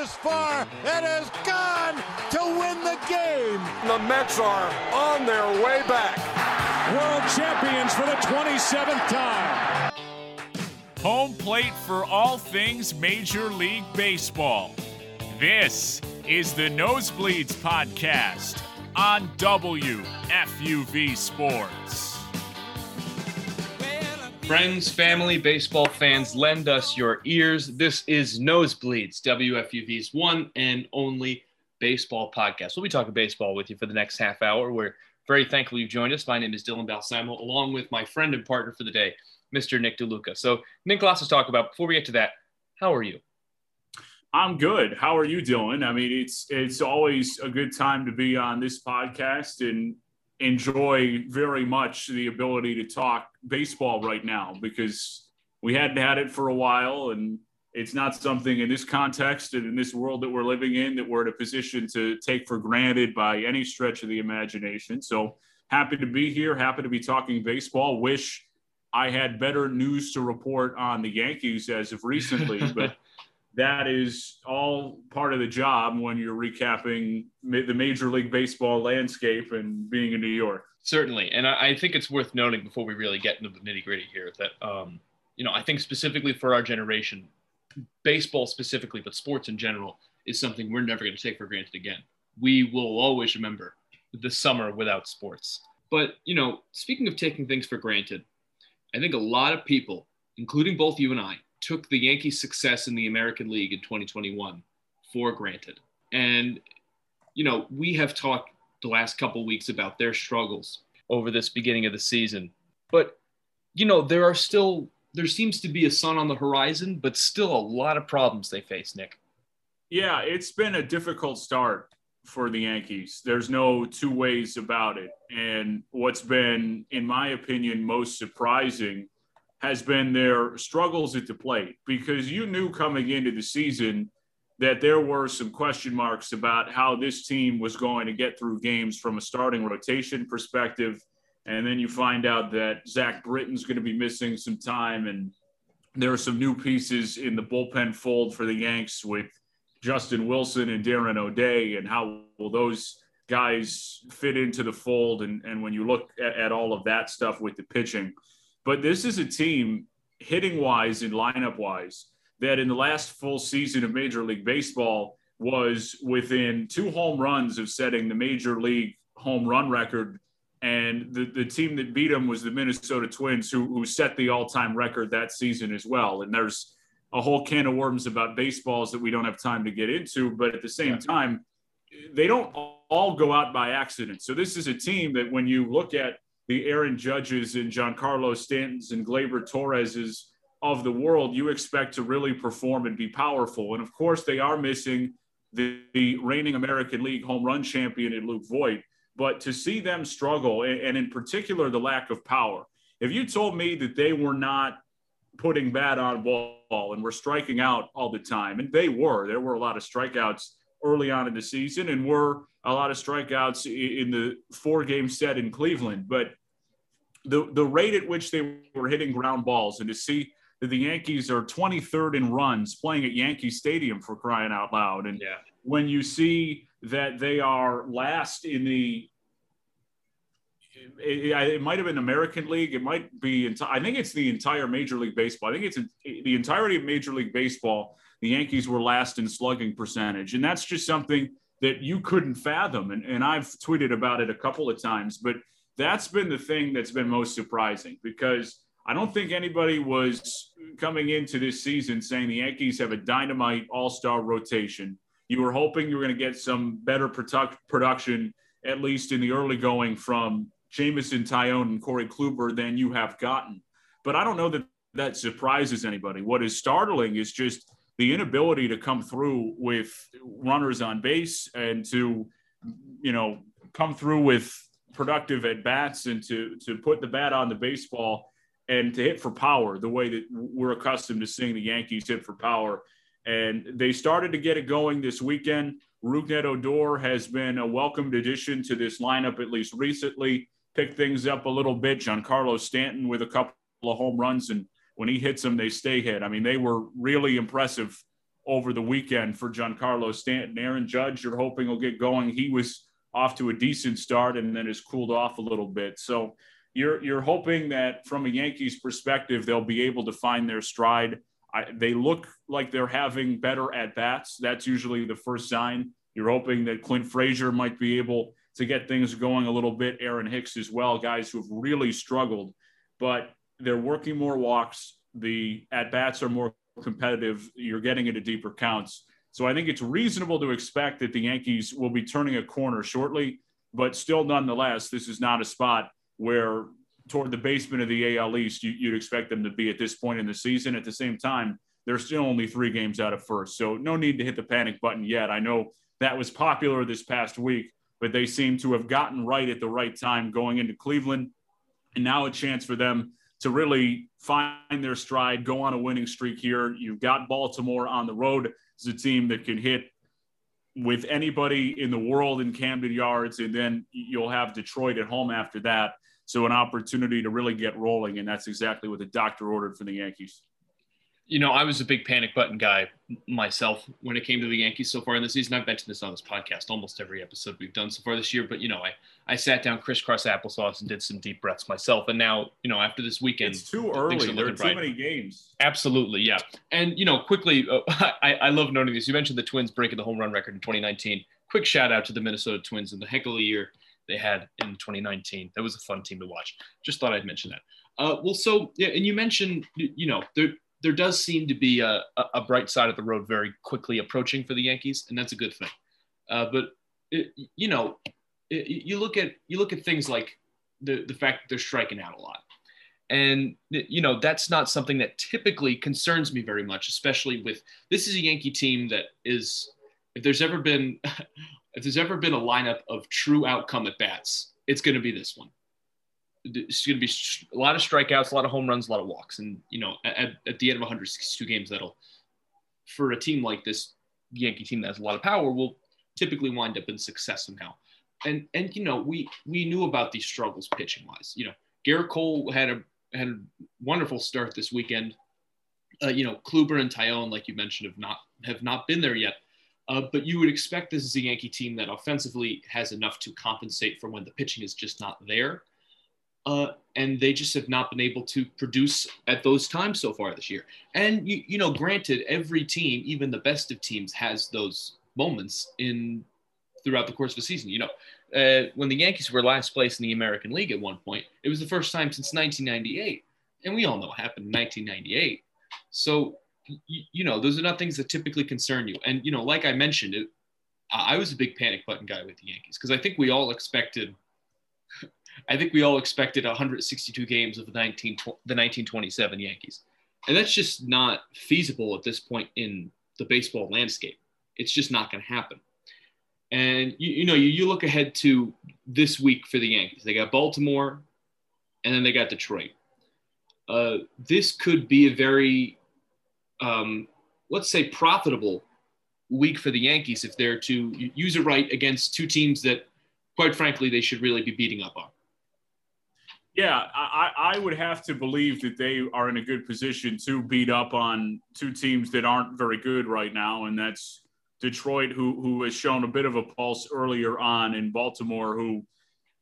is far. It is gone to win the game. The Mets are on their way back. World champions for the 27th time. Home plate for all things Major League Baseball. This is the Nosebleeds Podcast on WFUV Sports. Friends, family, baseball fans, lend us your ears. This is Nosebleeds, WFUV's one and only baseball podcast. We'll be talking baseball with you for the next half hour. We're very thankful you've joined us. My name is Dylan Balsamo, along with my friend and partner for the day, Mr. Nick DeLuca. So, Nick, lots to talk about. Before we get to that, how are you? I'm good. How are you doing? I mean, it's it's always a good time to be on this podcast and enjoy very much the ability to talk baseball right now because we hadn't had it for a while and it's not something in this context and in this world that we're living in that we're in a position to take for granted by any stretch of the imagination. So happy to be here, happy to be talking baseball. Wish I had better news to report on the Yankees as of recently, but that is all part of the job when you're recapping the Major League Baseball landscape and being in New York. Certainly. And I, think it's worth noting before we really get into the nitty gritty here that, um, you know, I think specifically for our generation, baseball specifically, but sports in general, is something we're never going to take for granted again. We will always remember the summer without sports. But, you know, speaking of taking things for granted, I think a lot of people, including both you and I, took the Yankees' success in the American League in 2021 for granted. And, you know, we have talked the last couple weeks about their struggles over this beginning of the season. But, you know, there are still, there seems to be a sun on the horizon, but still a lot of problems they face, Nick. Yeah, it's been a difficult start for the Yankees. There's no two ways about it. And what's been, in my opinion, most surprising has been their struggles at the plate because you knew coming into the season that there were some question marks about how this team was going to get through games from a starting rotation perspective. And then you find out that Zach Britton's going to be missing some time, and there are some new pieces in the bullpen fold for the Yanks with Justin Wilson and Darren O'Day, and how will those guys fit into the fold? And, and when you look at, at all of that stuff with the pitching, but this is a team hitting wise and lineup wise that in the last full season of Major League Baseball was within two home runs of setting the Major League home run record. And the, the team that beat them was the Minnesota Twins, who, who set the all time record that season as well. And there's a whole can of worms about baseballs that we don't have time to get into. But at the same time, they don't all go out by accident. So this is a team that when you look at the Aaron Judges and Giancarlo Stantons and Gleyber Torreses of the world, you expect to really perform and be powerful. And of course, they are missing the, the reigning American League home run champion in Luke Voit. But to see them struggle, and, and in particular, the lack of power, if you told me that they were not putting bat on ball and were striking out all the time, and they were, there were a lot of strikeouts early on in the season and were a lot of strikeouts in the four game set in Cleveland. But the the rate at which they were hitting ground balls and to see that the Yankees are 23rd in runs playing at Yankee Stadium for crying out loud. And yeah. when you see that they are last in the it, it, might have been American League. It might be. I think it's the entire Major League Baseball. I think it's in, the entirety of Major League Baseball. The Yankees were last in slugging percentage, and that's just something that you couldn't fathom. And, and I've tweeted about it a couple of times, but that's been the thing that's been most surprising because I don't think anybody was coming into this season saying the Yankees have a dynamite all star rotation. You were hoping you were going to get some better product, production, at least in the early going, from Jameson Taillon and Corey Kluber than you have gotten. But I don't know that that surprises anybody. What is startling is just the inability to come through with runners on base and to, you know, come through with productive at bats and to to put the bat on the baseball and to hit for power the way that we're accustomed to seeing the Yankees hit for power. And they started to get it going this weekend. Rougned Odor has been a welcomed addition to this lineup, at least recently. Picked things up a little bit. Giancarlo Stanton with a couple of home runs, and when he hits them, they stay hit. I mean, they were really impressive over the weekend for Giancarlo Stanton. Aaron Judge, you're hoping will get going. He was off to a decent start and then has cooled off a little bit. So you're you're hoping that from a Yankees perspective, they'll be able to find their stride. I, they look like they're having better at bats. That's usually the first sign. You're hoping that Clint Frazier might be able to get things going a little bit. Aaron Hicks as well, guys who have really struggled, but they're working more walks. The at bats are more competitive. You're getting into deeper counts. So I think it's reasonable to expect that the Yankees will be turning a corner shortly, but still, nonetheless, this is not a spot where toward the basement of the AL East you, would expect them to be at this point in the season. At the same time, they're still only three games out of first, so no need to hit the panic button yet. I know that was popular this past week, but they seem to have gotten right at the right time going into Cleveland, and now a chance for them to really find their stride, go on a winning streak here. You've got Baltimore on the road as a team that can hit with anybody in the world in Camden Yards, and then you'll have Detroit at home after that. So an opportunity to really get rolling, and that's exactly what the doctor ordered for the Yankees you know, I was a big panic button guy myself when it came to the Yankees so far in the season. I've mentioned this on this podcast almost every episode we've done so far this year. But you know, I I sat down crisscross applesauce and did some deep breaths myself. And now, you know, after this weekend, it's too early. There are too bright. many games. Absolutely, yeah. And you know, quickly, uh, I I love noting this. You mentioned the Twins breaking the home run record in 2019. Quick shout out to the Minnesota Twins and the heck of a year they had in 2019. That was a fun team to watch. Just thought I'd mention that. Uh, well, so yeah, and you mentioned, you know, there there does seem to be a, a bright side of the road very quickly approaching for the Yankees, and that's a good thing. Uh, but it, you know, it, you look at you look at things like the the fact that they're striking out a lot, and you know that's not something that typically concerns me very much, especially with this is a Yankee team that is if there's ever been if there's ever been a lineup of true outcome at bats, it's going to be this one it's going to be a lot of strikeouts, a lot of home runs, a lot of walks. And, you know, at, at the end of 162 games, that'll, for a team like this Yankee team that has a lot of power, will typically wind up in success somehow. And, and, you know, we, we knew about these struggles pitching wise. You know, Gerrit Cole had a, had a wonderful start this weekend. Uh, you know, Kluber and Taillon, like you mentioned, have not, have not been there yet. Uh, but you would expect this is a Yankee team that offensively has enough to compensate for when the pitching is just not there uh, and they just have not been able to produce at those times so far this year. And you, you know, granted, every team, even the best of teams, has those moments in throughout the course of a season. You know, uh, when the Yankees were last place in the American League at one point, it was the first time since 1998, and we all know what happened in 1998. So, you, you know, those are not things that typically concern you. And you know, like I mentioned, it, I was a big panic button guy with the Yankees because I think we all expected I think we all expected 162 games of the 19 the 1927 Yankees, and that's just not feasible at this point in the baseball landscape. It's just not going to happen. And you, you know, you, you look ahead to this week for the Yankees. They got Baltimore, and then they got Detroit. Uh, this could be a very, um, let's say, profitable week for the Yankees if they're to use it right against two teams that, quite frankly, they should really be beating up on. Yeah, I, I would have to believe that they are in a good position to beat up on two teams that aren't very good right now, and that's Detroit, who who has shown a bit of a pulse earlier on, in Baltimore, who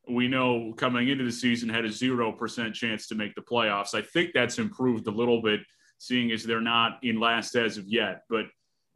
we know coming into the season had a zero percent chance to make the playoffs. I think that's improved a little bit, seeing as they're not in last as of yet, but.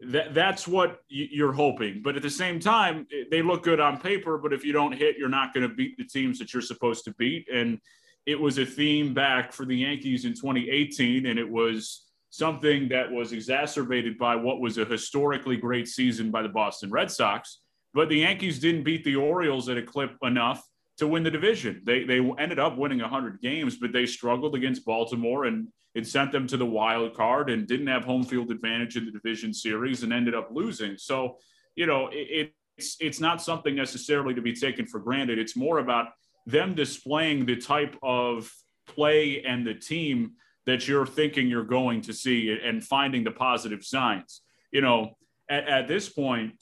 That, that's what you're hoping. But at the same time, they look good on paper. But if you don't hit, you're not going to beat the teams that you're supposed to beat. And it was a theme back for the Yankees in 2018, and it was something that was exacerbated by what was a historically great season by the Boston Red Sox. But the Yankees didn't beat the Orioles at a clip enough to win the division. They, they ended up winning 100 games, but they struggled against Baltimore and it sent them to the wild card and didn't have home field advantage in the division series and ended up losing. So, you know, it, it's, it's not something necessarily to be taken for granted. It's more about them displaying the type of play and the team that you're thinking you're going to see and finding the positive signs. You know, at, at this point,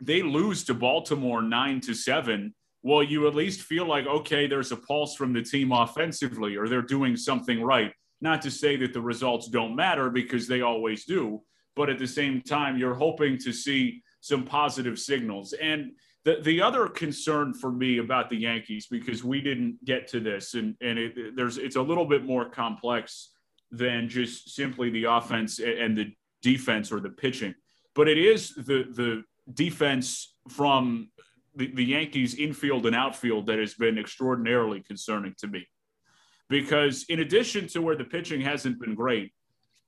they lose to Baltimore nine to seven. Well, you at least feel like, okay, there's a pulse from the team offensively, or they're doing something right. Not to say that the results don't matter because they always do, but at the same time, you're hoping to see some positive signals. And the, the other concern for me about the Yankees, because we didn't get to this, and, and it, there's it's a little bit more complex than just simply the offense and the defense or the pitching, but it is the the defense from the, the Yankees infield and outfield that has been extraordinarily concerning to me. Because in addition to where the pitching hasn't been great,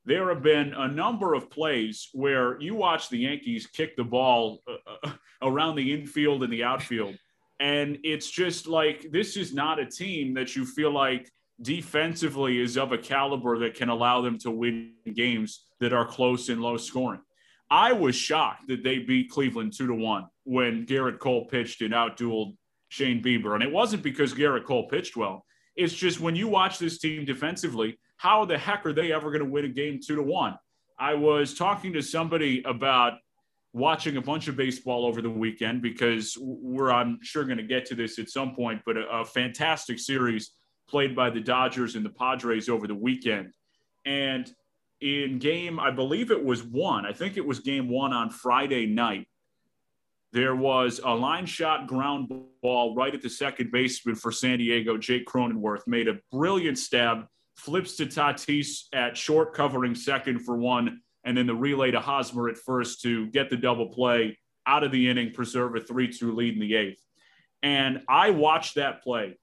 there have been a number of plays where you watch the Yankees kick the ball uh, uh, around the infield and the outfield. And it's just like this is not a team that you feel like defensively is of a caliber that can allow them to win games that are close and low scoring. I was shocked that they beat Cleveland two to one when Gerrit Cole pitched and outdueled Shane Bieber. And it wasn't because Gerrit Cole pitched well. It's just when you watch this team defensively, how the heck are they ever going to win a game two to one? I was talking to somebody about watching a bunch of baseball over the weekend because we're, I'm sure, going to get to this at some point, but a, a fantastic series played by the Dodgers and the Padres over the weekend. And in game, I believe it was one, I think it was game one on Friday night. There was a line shot ground ball right at the second baseman for San Diego. Jake Cronenworth made a brilliant stab, flips to Tatis at short, covering second for one, and then the relay to Hosmer at first to get the double play out of the inning, preserve a 3 2 lead in the eighth. And I watched that play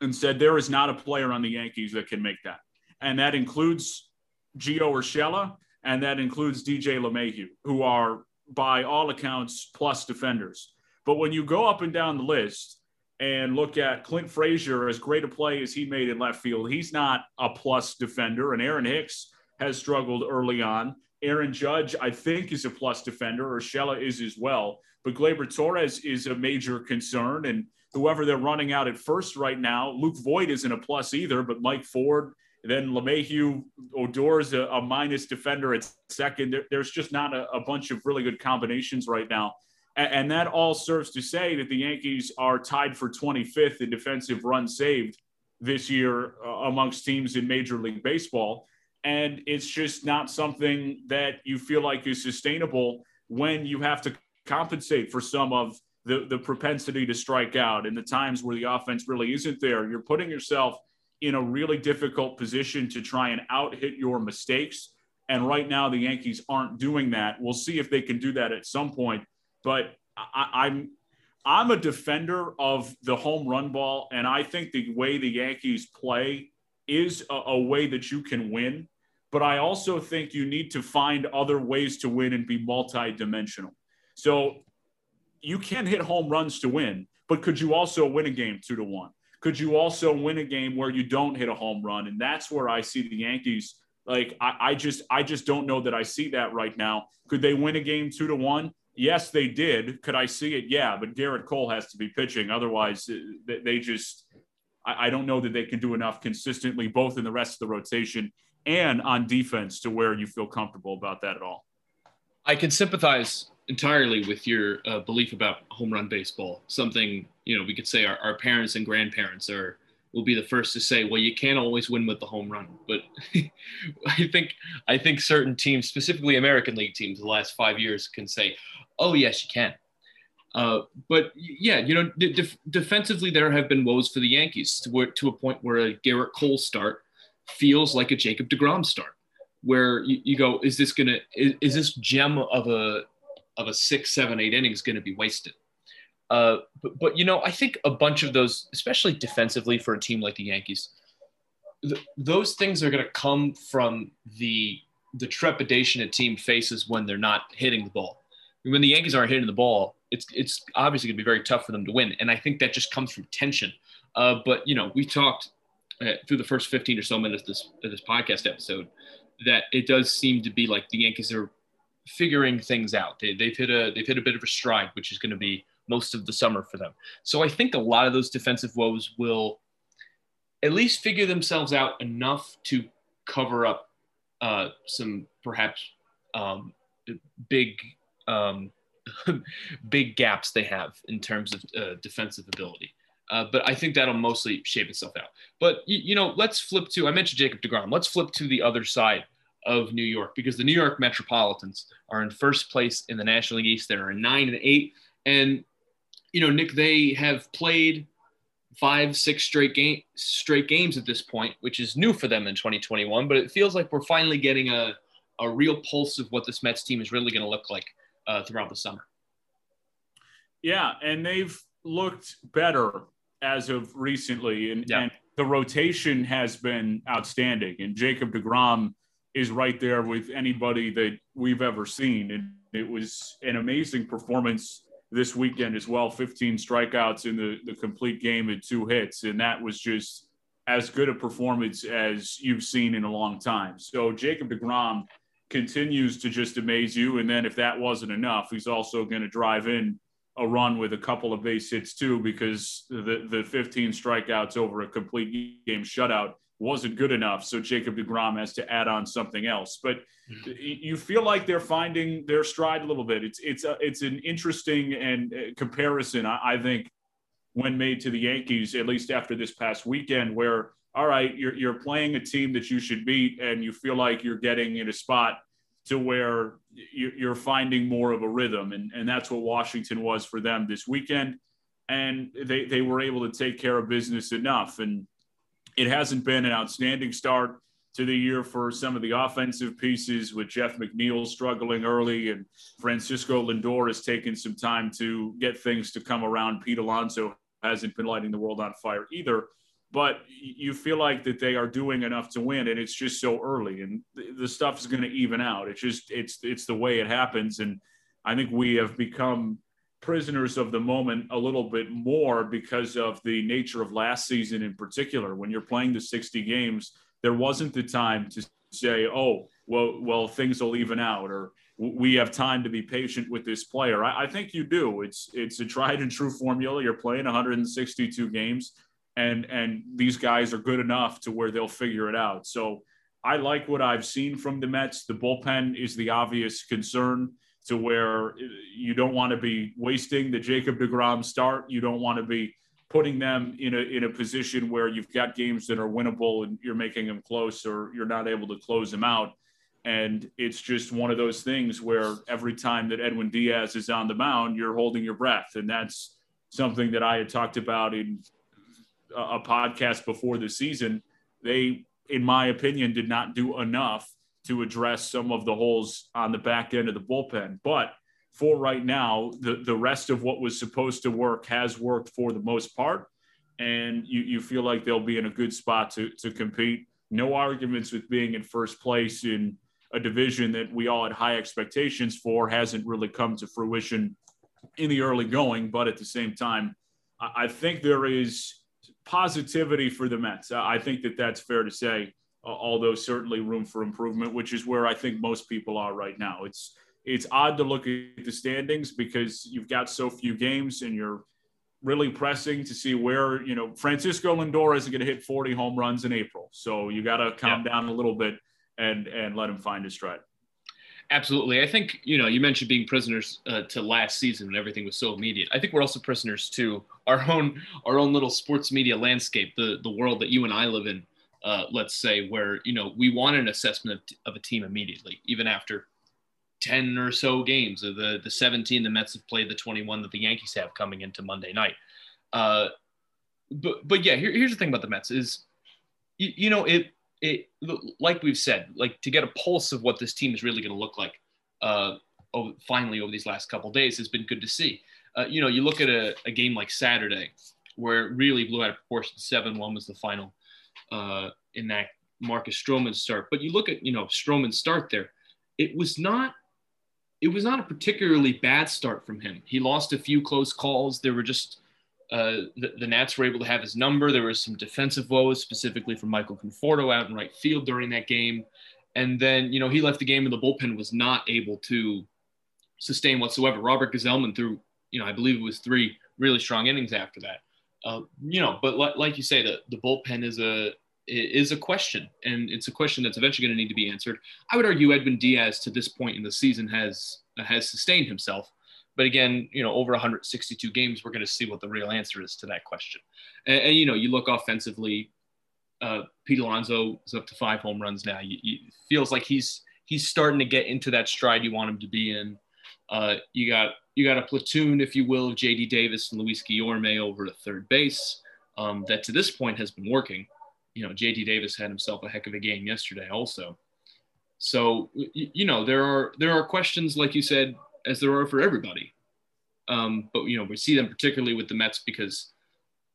and said, there is not a player on the Yankees that can make that. And that includes Gio Urshela, and that includes DJ LeMahieu, who are by all accounts plus defenders. But when you go up and down the list and look at Clint Frazier, as great a play as he made in left field, he's not a plus defender. And Aaron Hicks has struggled early on. Aaron Judge, I think, is a plus defender. Urshela is as well. But Gleyber Torres is a major concern. And whoever they're running out at first right now, Luke Voit isn't a plus either, but Mike Ford then LeMahieu, Odor's a, a minus defender at second. There, there's just not a, a, bunch of really good combinations right now. And, that all serves to say that the Yankees are tied for 25th in defensive runs saved this year uh, amongst teams in Major League Baseball. And it's just not something that you feel like is sustainable when you have to compensate for some of the, the propensity to strike out and the times where the offense really isn't there. You're putting yourself – in a really difficult position to try and out hit your mistakes. And right now, the Yankees aren't doing that. We'll see if they can do that at some point. But I, am I'm, I'm a defender of the home run ball, and I think the way the Yankees play is a, a way that you can win. But I also think you need to find other ways to win and be multidimensional. So you can hit home runs to win, but could you also win a game two to one? could you also win a game where you don't hit a home run? And that's where I see the Yankees. Like I, I just I just don't know that I see that right now. Could they win a game two to one? Yes, they did. Could I see it? Yeah, but Gerrit Cole has to be pitching. Otherwise, uh, they just I, don't know that they can do enough consistently, both in the rest of the rotation and on defense, to where you feel comfortable about that at all. I can sympathize entirely with your uh, belief about home run baseball. Something you know we could say our, our parents and grandparents are will be the first to say, well, you can't always win with the home run. But I think I think certain teams, specifically American League teams, the last five years can say, oh yes, you can. Uh, but yeah, you know, def- defensively there have been woes for the Yankees to, where, to a point where a Gerrit Cole start feels like a Jacob Degrom start, where you, you go, is this gonna is, is this gem of a of a six, seven, eight innings going to be wasted. Uh, but, but, you know, I think a bunch of those, especially defensively for a team like the Yankees, th- those things are going to come from the the trepidation a team faces when they're not hitting the ball. When the Yankees aren't hitting the ball, it's it's obviously going to be very tough for them to win, and I think that just comes from tension. Uh, but you know, we talked uh, through the first 15 or so minutes of this of this podcast episode that it does seem to be like the Yankees are figuring things out. They, have hit a they've hit a bit of a stride, which is going to be most of the summer for them. So I think a lot of those defensive woes will at least figure themselves out enough to cover up uh, some perhaps um, big um, big gaps they have in terms of uh, defensive ability. Uh, but I think that'll mostly shape itself out. But you, you know, let's flip to I mentioned Jacob Degrom. Let's flip to the other side of New York because the New York Metropolitans are in first place in the National League East. They're in nine and eight. And, you know, Nick, they have played five, six straight game straight games at this point, which is new for them in 2021. But it feels like we're finally getting a, a real pulse of what this Mets team is really going to look like uh, throughout the summer. Yeah, and they've looked better as of recently, and, yeah. and the rotation has been outstanding. And Jacob DeGrom is right there with anybody that we've ever seen. And it was an amazing performance this weekend as well 15 strikeouts in the, the complete game and two hits. And that was just as good a performance as you've seen in a long time. So Jacob DeGrom continues to just amaze you. And then if that wasn't enough, he's also going to drive in a run with a couple of base hits too, because the, the 15 strikeouts over a complete game shutout wasn't good enough. So Jacob DeGrom has to add on something else. But you feel like they're finding their stride a little bit. It's it's a, it's an interesting and uh, comparison, I, I think, when made to the Yankees, at least after this past weekend, where all right, you're you're playing a team that you should beat, and you feel like you're getting in a spot to where you're finding more of a rhythm, and and that's what Washington was for them this weekend, and they they were able to take care of business enough. And it hasn't been an outstanding start to the year for some of the offensive pieces with Jeff McNeil struggling early and Francisco Lindor has taken some time to get things to come around. Pete Alonso hasn't been lighting the world on fire either, but you feel like that they are doing enough to win and it's just so early and the stuff is going to even out. It's just, it's, it's the way it happens. And I think we have become prisoners of the moment a little bit more because of the nature of last season in particular. When you're playing the 60 games, there wasn't the time to say, oh, well, well, things will even out, or we have time to be patient with this player. I, I think you do. It's it's a tried and true formula. You're playing 162 games, and and these guys are good enough to where they'll figure it out. So I like what I've seen from the Mets. The bullpen is the obvious concern to where you don't want to be wasting the Jacob DeGrom start. You don't want to be putting them in a in a position where you've got games that are winnable and you're making them close or you're not able to close them out. And it's just one of those things where every time that Edwin Diaz is on the mound, you're holding your breath. And that's something that I had talked about in a podcast before the season. They, in my opinion, did not do enough to address some of the holes on the back end of the bullpen. But for right now, the, the rest of what was supposed to work has worked for the most part. And you, you feel like they'll be in a good spot to, to compete. No arguments with being in first place in a division that we all had high expectations for hasn't really come to fruition in the early going. But at the same time, I, I think there is positivity for the Mets. I think that that's fair to say uh, although certainly room for improvement, which is where I think most people are right now. It's it's odd to look at the standings because you've got so few games and you're really pressing to see where you know Francisco Lindor isn't going to hit 40 home runs in April, so you got to calm yeah. down a little bit and and let him find his stride. Absolutely, I think you know you mentioned being prisoners uh, to last season and everything was so immediate. I think we're also prisoners to our own our own little sports media landscape, the the world that you and I live in uh, let's say, where you know we want an assessment of, of, a team immediately, even after 10 or so games of the the 17 the Mets have played, the 21 that the Yankees have coming into Monday night. Uh, but but yeah, here, here's the thing about the Mets is, you, you know, it it like we've said, like to get a pulse of what this team is really going to look like. Uh, finally, over these last couple days, has been good to see. Uh, you know, you look at a, a game like Saturday, where it really blew out of proportion. Seven one was the final uh, in that Marcus Stroman start. But you look at you know Stroman's start there, it was not it was not a particularly bad start from him. He lost a few close calls. There were just uh, the, the Nats were able to have his number. There was some defensive woes, specifically from Michael Conforto out in right field during that game. And then, you know, he left the game and the bullpen was not able to sustain whatsoever. Robert Gsellman threw, you know, I believe it was three really strong innings after that. Uh, you know, but like, like you say, the, the bullpen is a is a question, and it's a question that's eventually going to need to be answered. I would argue Edwin Diaz to this point in the season has has sustained himself, but again, you know, over 162 games, we're going to see what the real answer is to that question. And, and you know, you look offensively, Uh, Pete Alonso is up to five home runs now. You, feels like he's he's starting to get into that stride you want him to be in. Uh, you got you got a platoon, if you will, of J.D. Davis and Luis Guillorme over at third base. Um, that to this point has been working. You know, J.D. Davis had himself a heck of a game yesterday, also. So you know there are there are questions like you said, as there are for everybody. Um, but you know we see them particularly with the Mets because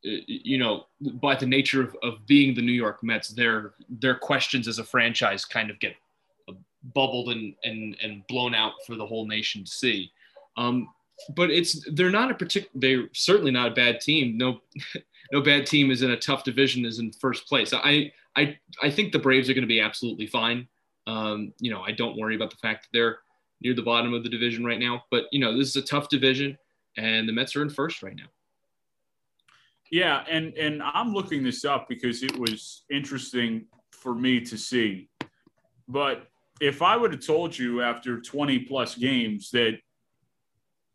uh, you know by the nature of, of being the New York Mets, their their questions as a franchise kind of get bubbled and and and blown out for the whole nation to see. Um, but it's they're not a particular. They're certainly not a bad team. No, no bad team is in a tough division is in first place. I I I think the Braves are going to be absolutely fine. Um, you know, I don't worry about the fact that they're near the bottom of the division right now. But you know, this is a tough division, and the Mets are in first right now. Yeah, and and I'm looking this up because it was interesting for me to see. But if I would have told you after 20 plus games that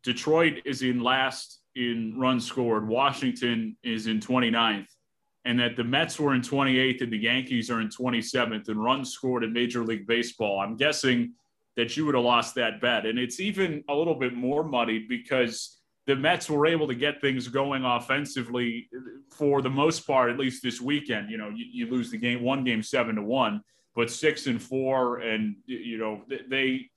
Detroit is in last in runs scored, Washington is in 29th, and that the Mets were in 28th and the Yankees are in 27th in runs scored in Major League Baseball, I'm guessing that you would have lost that bet. And it's even a little bit more muddied because the Mets were able to get things going offensively for the most part, at least this weekend. You know, you, you lose the game, one game seven to one but six and four, and you know they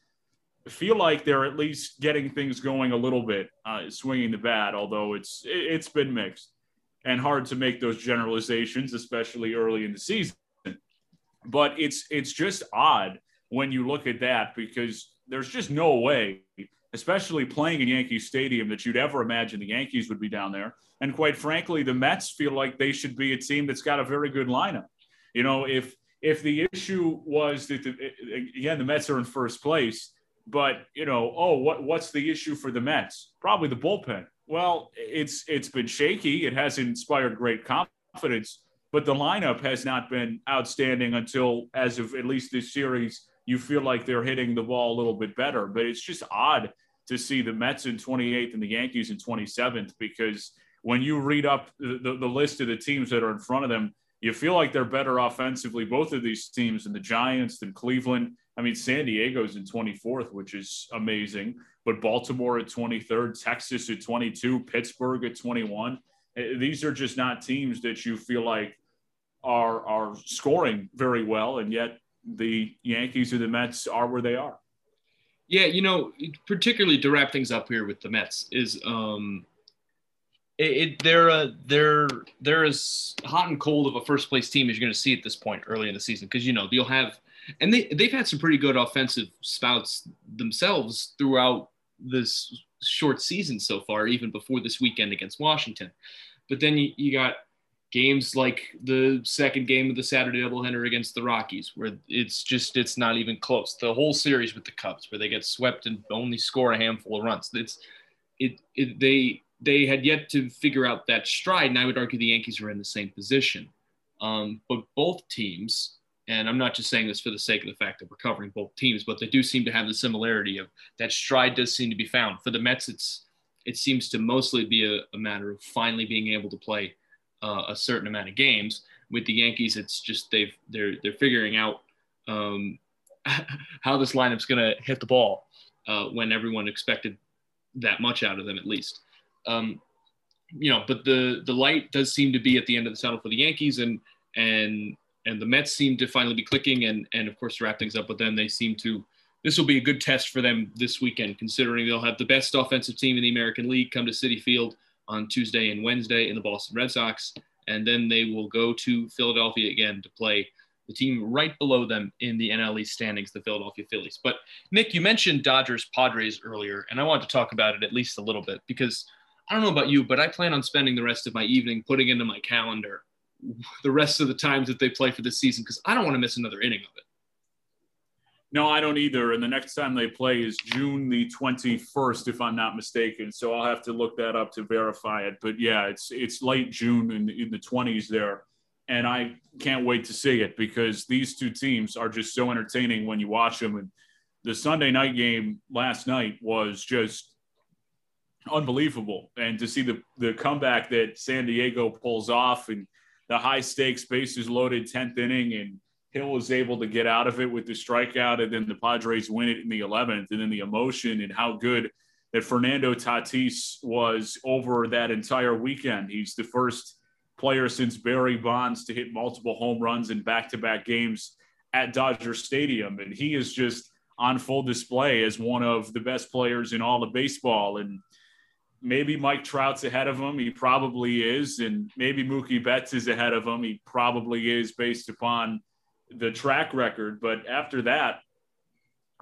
feel like they're at least getting things going a little bit, uh, swinging the bat. Although it's it's been mixed and hard to make those generalizations, especially early in the season. But it's it's just odd when you look at that because there's just no way, especially playing in Yankee Stadium, that you'd ever imagine the Yankees would be down there. And quite frankly, the Mets feel like they should be a team that's got a very good lineup. You know, if if the issue was that the, again the Mets are in first place, but you know, oh, what what's the issue for the Mets? Probably the bullpen. Well, it's it's been shaky. It hasn't inspired great confidence, but the lineup has not been outstanding until as of at least this series. You feel like they're hitting the ball a little bit better, but it's just odd to see the Mets in 28th and the Yankees in 27th because when you read up the, the, the list of the teams that are in front of them, you feel like they're better offensively, both of these teams, than the Giants, than Cleveland. I mean, San Diego's in 24th, which is amazing, but Baltimore at 23rd, Texas at 22, Pittsburgh at 21. Eh, these are just not teams that you feel like are are scoring very well, and yet the Yankees or the Mets are where they are. Yeah, you know, particularly to wrap things up here with the Mets is um, it, it they're uh, they're they're as hot and cold of a first place team as you're going to see at this point early in the season because you know you'll have and they they've had some pretty good offensive spouts themselves throughout this short season so far, even before this weekend against Washington. But then you, you got games like the second game of the Saturday doubleheader against the Rockies, where it's just it's not even close. The whole series with the Cubs, where they get swept and only score a handful of runs. It's it, it they they had yet to figure out that stride, and I would argue the Yankees are in the same position. Um, but both teams, and I'm not just saying this for the sake of the fact that we're covering both teams, but they do seem to have the similarity of that stride does seem to be found. For the Mets, it's it seems to mostly be a, a matter of finally being able to play uh, a certain amount of games. With the Yankees, it's just they've they're they're figuring out um, how this lineup's going to hit the ball uh, when everyone expected that much out of them at least. Um, you know, but the the light does seem to be at the end of the tunnel for the Yankees, and and and the Mets seem to finally be clicking, and and of course to wrap things up with them, they seem to. This will be a good test for them this weekend, considering they'll have the best offensive team in the American League come to Citi Field on Tuesday and Wednesday in the Boston Red Sox, and then they will go to Philadelphia again to play the team right below them in the NL East standings, the Philadelphia Phillies. But Nick, you mentioned Dodgers Padres earlier, and I want to talk about it at least a little bit because I don't know about you, but I plan on spending the rest of my evening putting into my calendar the rest of the times that they play for this season because I don't want to miss another inning of it. No, I don't either. And the next time they play is June the 21st, if I'm not mistaken. So I'll have to look that up to verify it. But yeah, it's it's late June in, in the 20s there. And I can't wait to see it because these two teams are just so entertaining when you watch them. And the Sunday night game last night was just unbelievable. And to see the the comeback that San Diego pulls off, and the high stakes bases loaded 10th inning and Hill was able to get out of it with the strikeout, and then the Padres win it in the 11th, and then the emotion and how good that Fernando Tatis was over that entire weekend. He's the first player since Barry Bonds to hit multiple home runs in back-to-back games at Dodger Stadium, and he is just on full display as one of the best players in all of baseball. And maybe Mike Trout's ahead of him. He probably is. And maybe Mookie Betts is ahead of him. He probably is based upon the track record. But after that,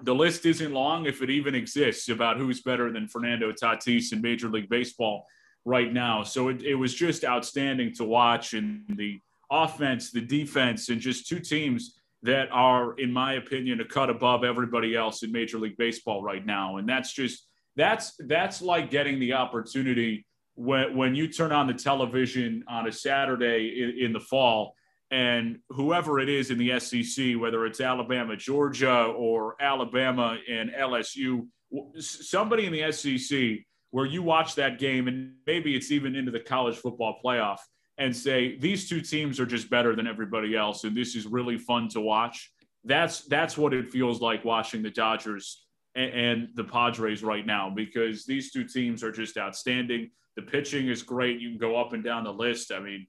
the list isn't long, if it even exists, about who's better than Fernando Tatis in Major League Baseball right now. So it, it was just outstanding to watch. And the offense, the defense, and just two teams that are, in my opinion, a cut above everybody else in Major League Baseball right now. And that's just that's that's like getting the opportunity when when you turn on the television on a Saturday in, in the fall and whoever it is in the SEC, whether it's Alabama, Georgia, or Alabama and LSU, somebody in the SEC where you watch that game and maybe it's even into the college football playoff and say these two teams are just better than everybody else and this is really fun to watch. That's that's what it feels like watching the Dodgers and, and the Padres right now because these two teams are just outstanding. The pitching is great. You can go up and down the list. I mean,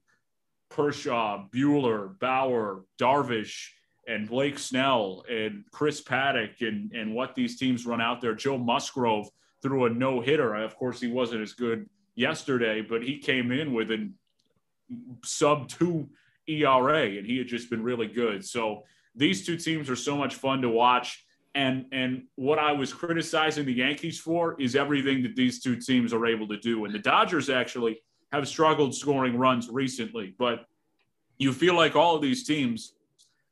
Kershaw, Buehler, Bauer, Darvish, and Blake Snell and Chris Paddack and, and what these teams run out there. Joe Musgrove threw a no hitter. Of course, he wasn't as good yesterday, but he came in with a sub two ERA and he had just been really good. So these two teams are so much fun to watch. And, and what I was criticizing the Yankees for is everything that these two teams are able to do. And the Dodgers actually have struggled scoring runs recently, but you feel like all of these teams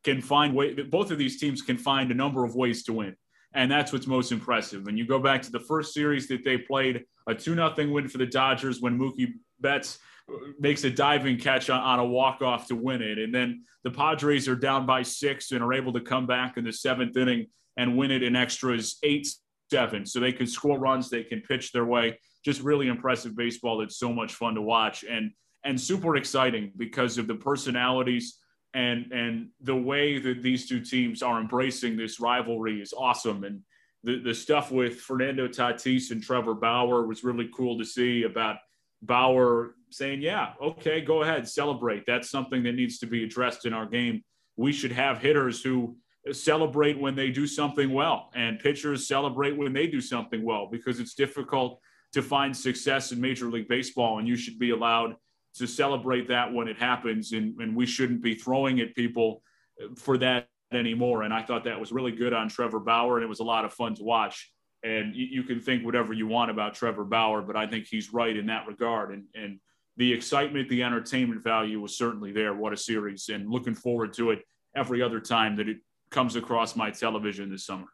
can find way both of these teams can find a number of ways to win. And that's what's most impressive. And you go back to the first series that they played, a 2 0 win for the Dodgers when Mookie Betts makes a diving catch on, on a walk off to win it. And then the Padres are down by six and are able to come back in the seventh inning and win it in extras eight seven. So they can score runs, they can pitch their way just really impressive baseball that's so much fun to watch and and super exciting because of the personalities and and the way that these two teams are embracing this rivalry is awesome and the, the stuff with Fernando Tatis and Trevor Bauer was really cool to see about Bauer saying, yeah, okay, go ahead, celebrate. That's something that needs to be addressed in our game. We should have hitters who celebrate when they do something well and pitchers celebrate when they do something well because it's difficult to find success in Major League Baseball, and you should be allowed to celebrate that when it happens. And, and we shouldn't be throwing at people for that anymore. And I thought that was really good on Trevor Bauer, and it was a lot of fun to watch. And you, you can think whatever you want about Trevor Bauer, but I think he's right in that regard. And, and the excitement, the entertainment value was certainly there. What a series, and looking forward to it every other time that it comes across my television this summer.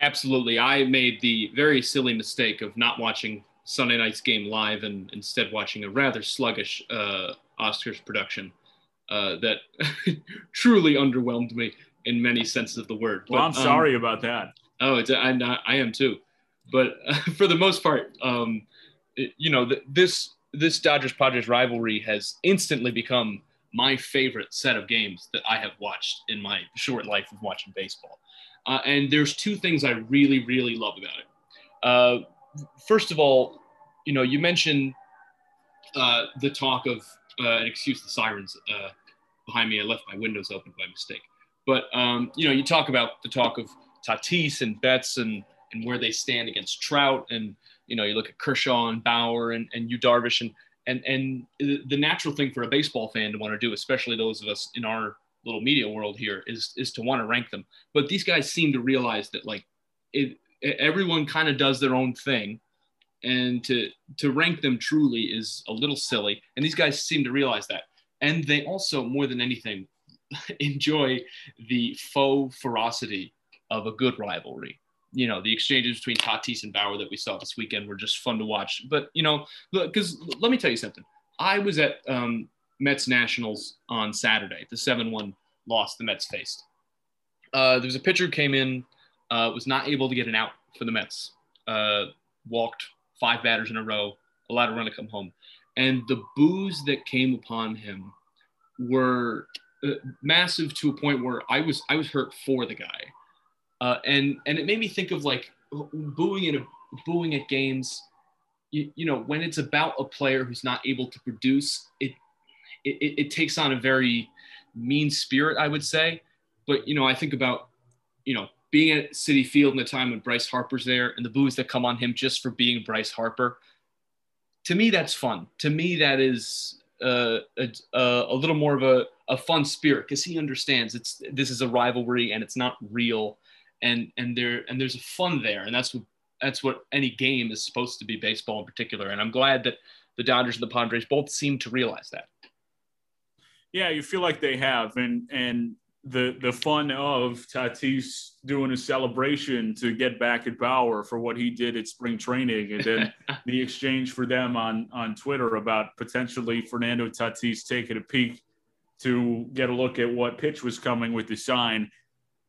Absolutely. I made the very silly mistake of not watching Sunday night's game live and instead watching a rather sluggish uh, Oscars production uh, that truly underwhelmed me in many senses of the word. Well, I'm sorry um, about that. Oh, it's, I, I am too. But uh, for the most part, um, it, you know, the, this this Dodgers Padres rivalry has instantly become my favorite set of games that I have watched in my short life of watching baseball. Uh, and there's two things I really, really love about it. Uh, first of all, you know, you mentioned uh, the talk of, uh, and excuse the sirens uh, behind me. I left my windows open by mistake. But, um, you know, you talk about the talk of Tatis and Betts and, and where they stand against Trout. And, you know, you look at Kershaw and Bauer and, and Yu Darvish. And, and, and the natural thing for a baseball fan to want to do, especially those of us in our little media world here is is to want to rank them. But these guys seem to realize that like it, everyone kind of does their own thing, and to to rank them truly is a little silly. And these guys seem to realize that, and they also more than anything enjoy the faux ferocity of a good rivalry. You know, the exchanges between Tatis and Bauer that we saw this weekend were just fun to watch. But you know, because let me tell you something. I was at um, Mets Nationals on Saturday, the 7 1 loss the Mets faced. Uh, there was a pitcher who came in, uh, was not able to get an out for the Mets, uh, walked five batters in a row, allowed a run to come home. And the boos that came upon him were uh, massive to a point where I was I was hurt for the guy, uh, and and it made me think of like booing at a, booing at games. You, you know when it's about a player who's not able to produce it, it it takes on a very mean spirit I would say, but you know I think about you know being at Citi Field in the time when Bryce Harper's there and the boos that come on him just for being Bryce Harper. To me, that's fun. To me, that is uh, a, a, little more of a, a fun spirit because he understands it's this is a rivalry and it's not real, and and there and there's a fun there, and that's what that's what any game is supposed to be, baseball in particular. And I'm glad that the Dodgers and the Padres both seem to realize that. Yeah, you feel like they have, and and the the fun of Tatis doing a celebration to get back at Bauer for what he did at spring training, and then the exchange for them on on Twitter about potentially Fernando Tatis taking a peek to get a look at what pitch was coming with the sign.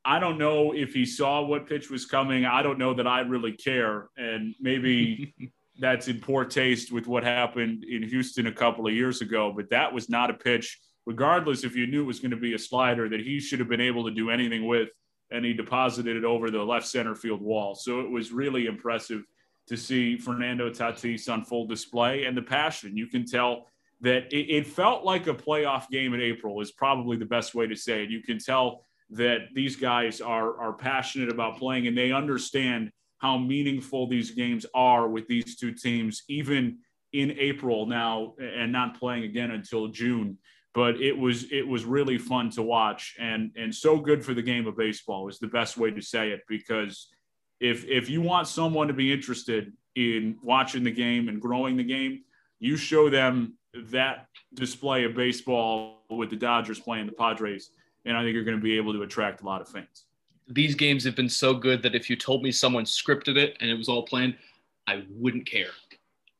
I don't know if he saw what pitch was coming. I don't know that I really care, and maybe that's in poor taste with what happened in Houston a couple of years ago. But that was not a pitch regardless if you knew it was going to be a slider that he should have been able to do anything with, and he deposited it over the left center field wall. So it was really impressive to see Fernando Tatis on full display and the passion. You can tell that it, it felt like a playoff game in April is probably the best way to say it. You can tell that these guys are are passionate about playing and they understand how meaningful these games are with these two teams, even in April now and not playing again until June. But it was it was really fun to watch and and so good for the game of baseball is the best way to say it because if if you want someone to be interested in watching the game and growing the game you show them that display of baseball with the Dodgers playing the Padres and I think you're going to be able to attract a lot of fans. These games have been so good that if you told me someone scripted it and it was all planned, I wouldn't care.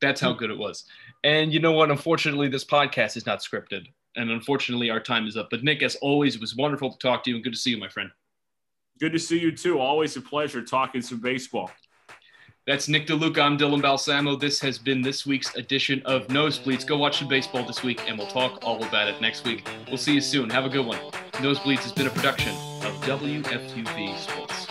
That's how good it was. And you know what? Unfortunately, this podcast is not scripted and unfortunately, our time is up. But Nick, as always, it was wonderful to talk to you and good to see you, my friend. Good to see you too. Always a pleasure talking some baseball. That's Nick DeLuca. I'm Dylan Balsamo. This has been this week's edition of Nosebleeds. Go watch some baseball this week, and we'll talk all about it next week. We'll see you soon. Have a good one. Nosebleeds has been a production of WFUV Sports.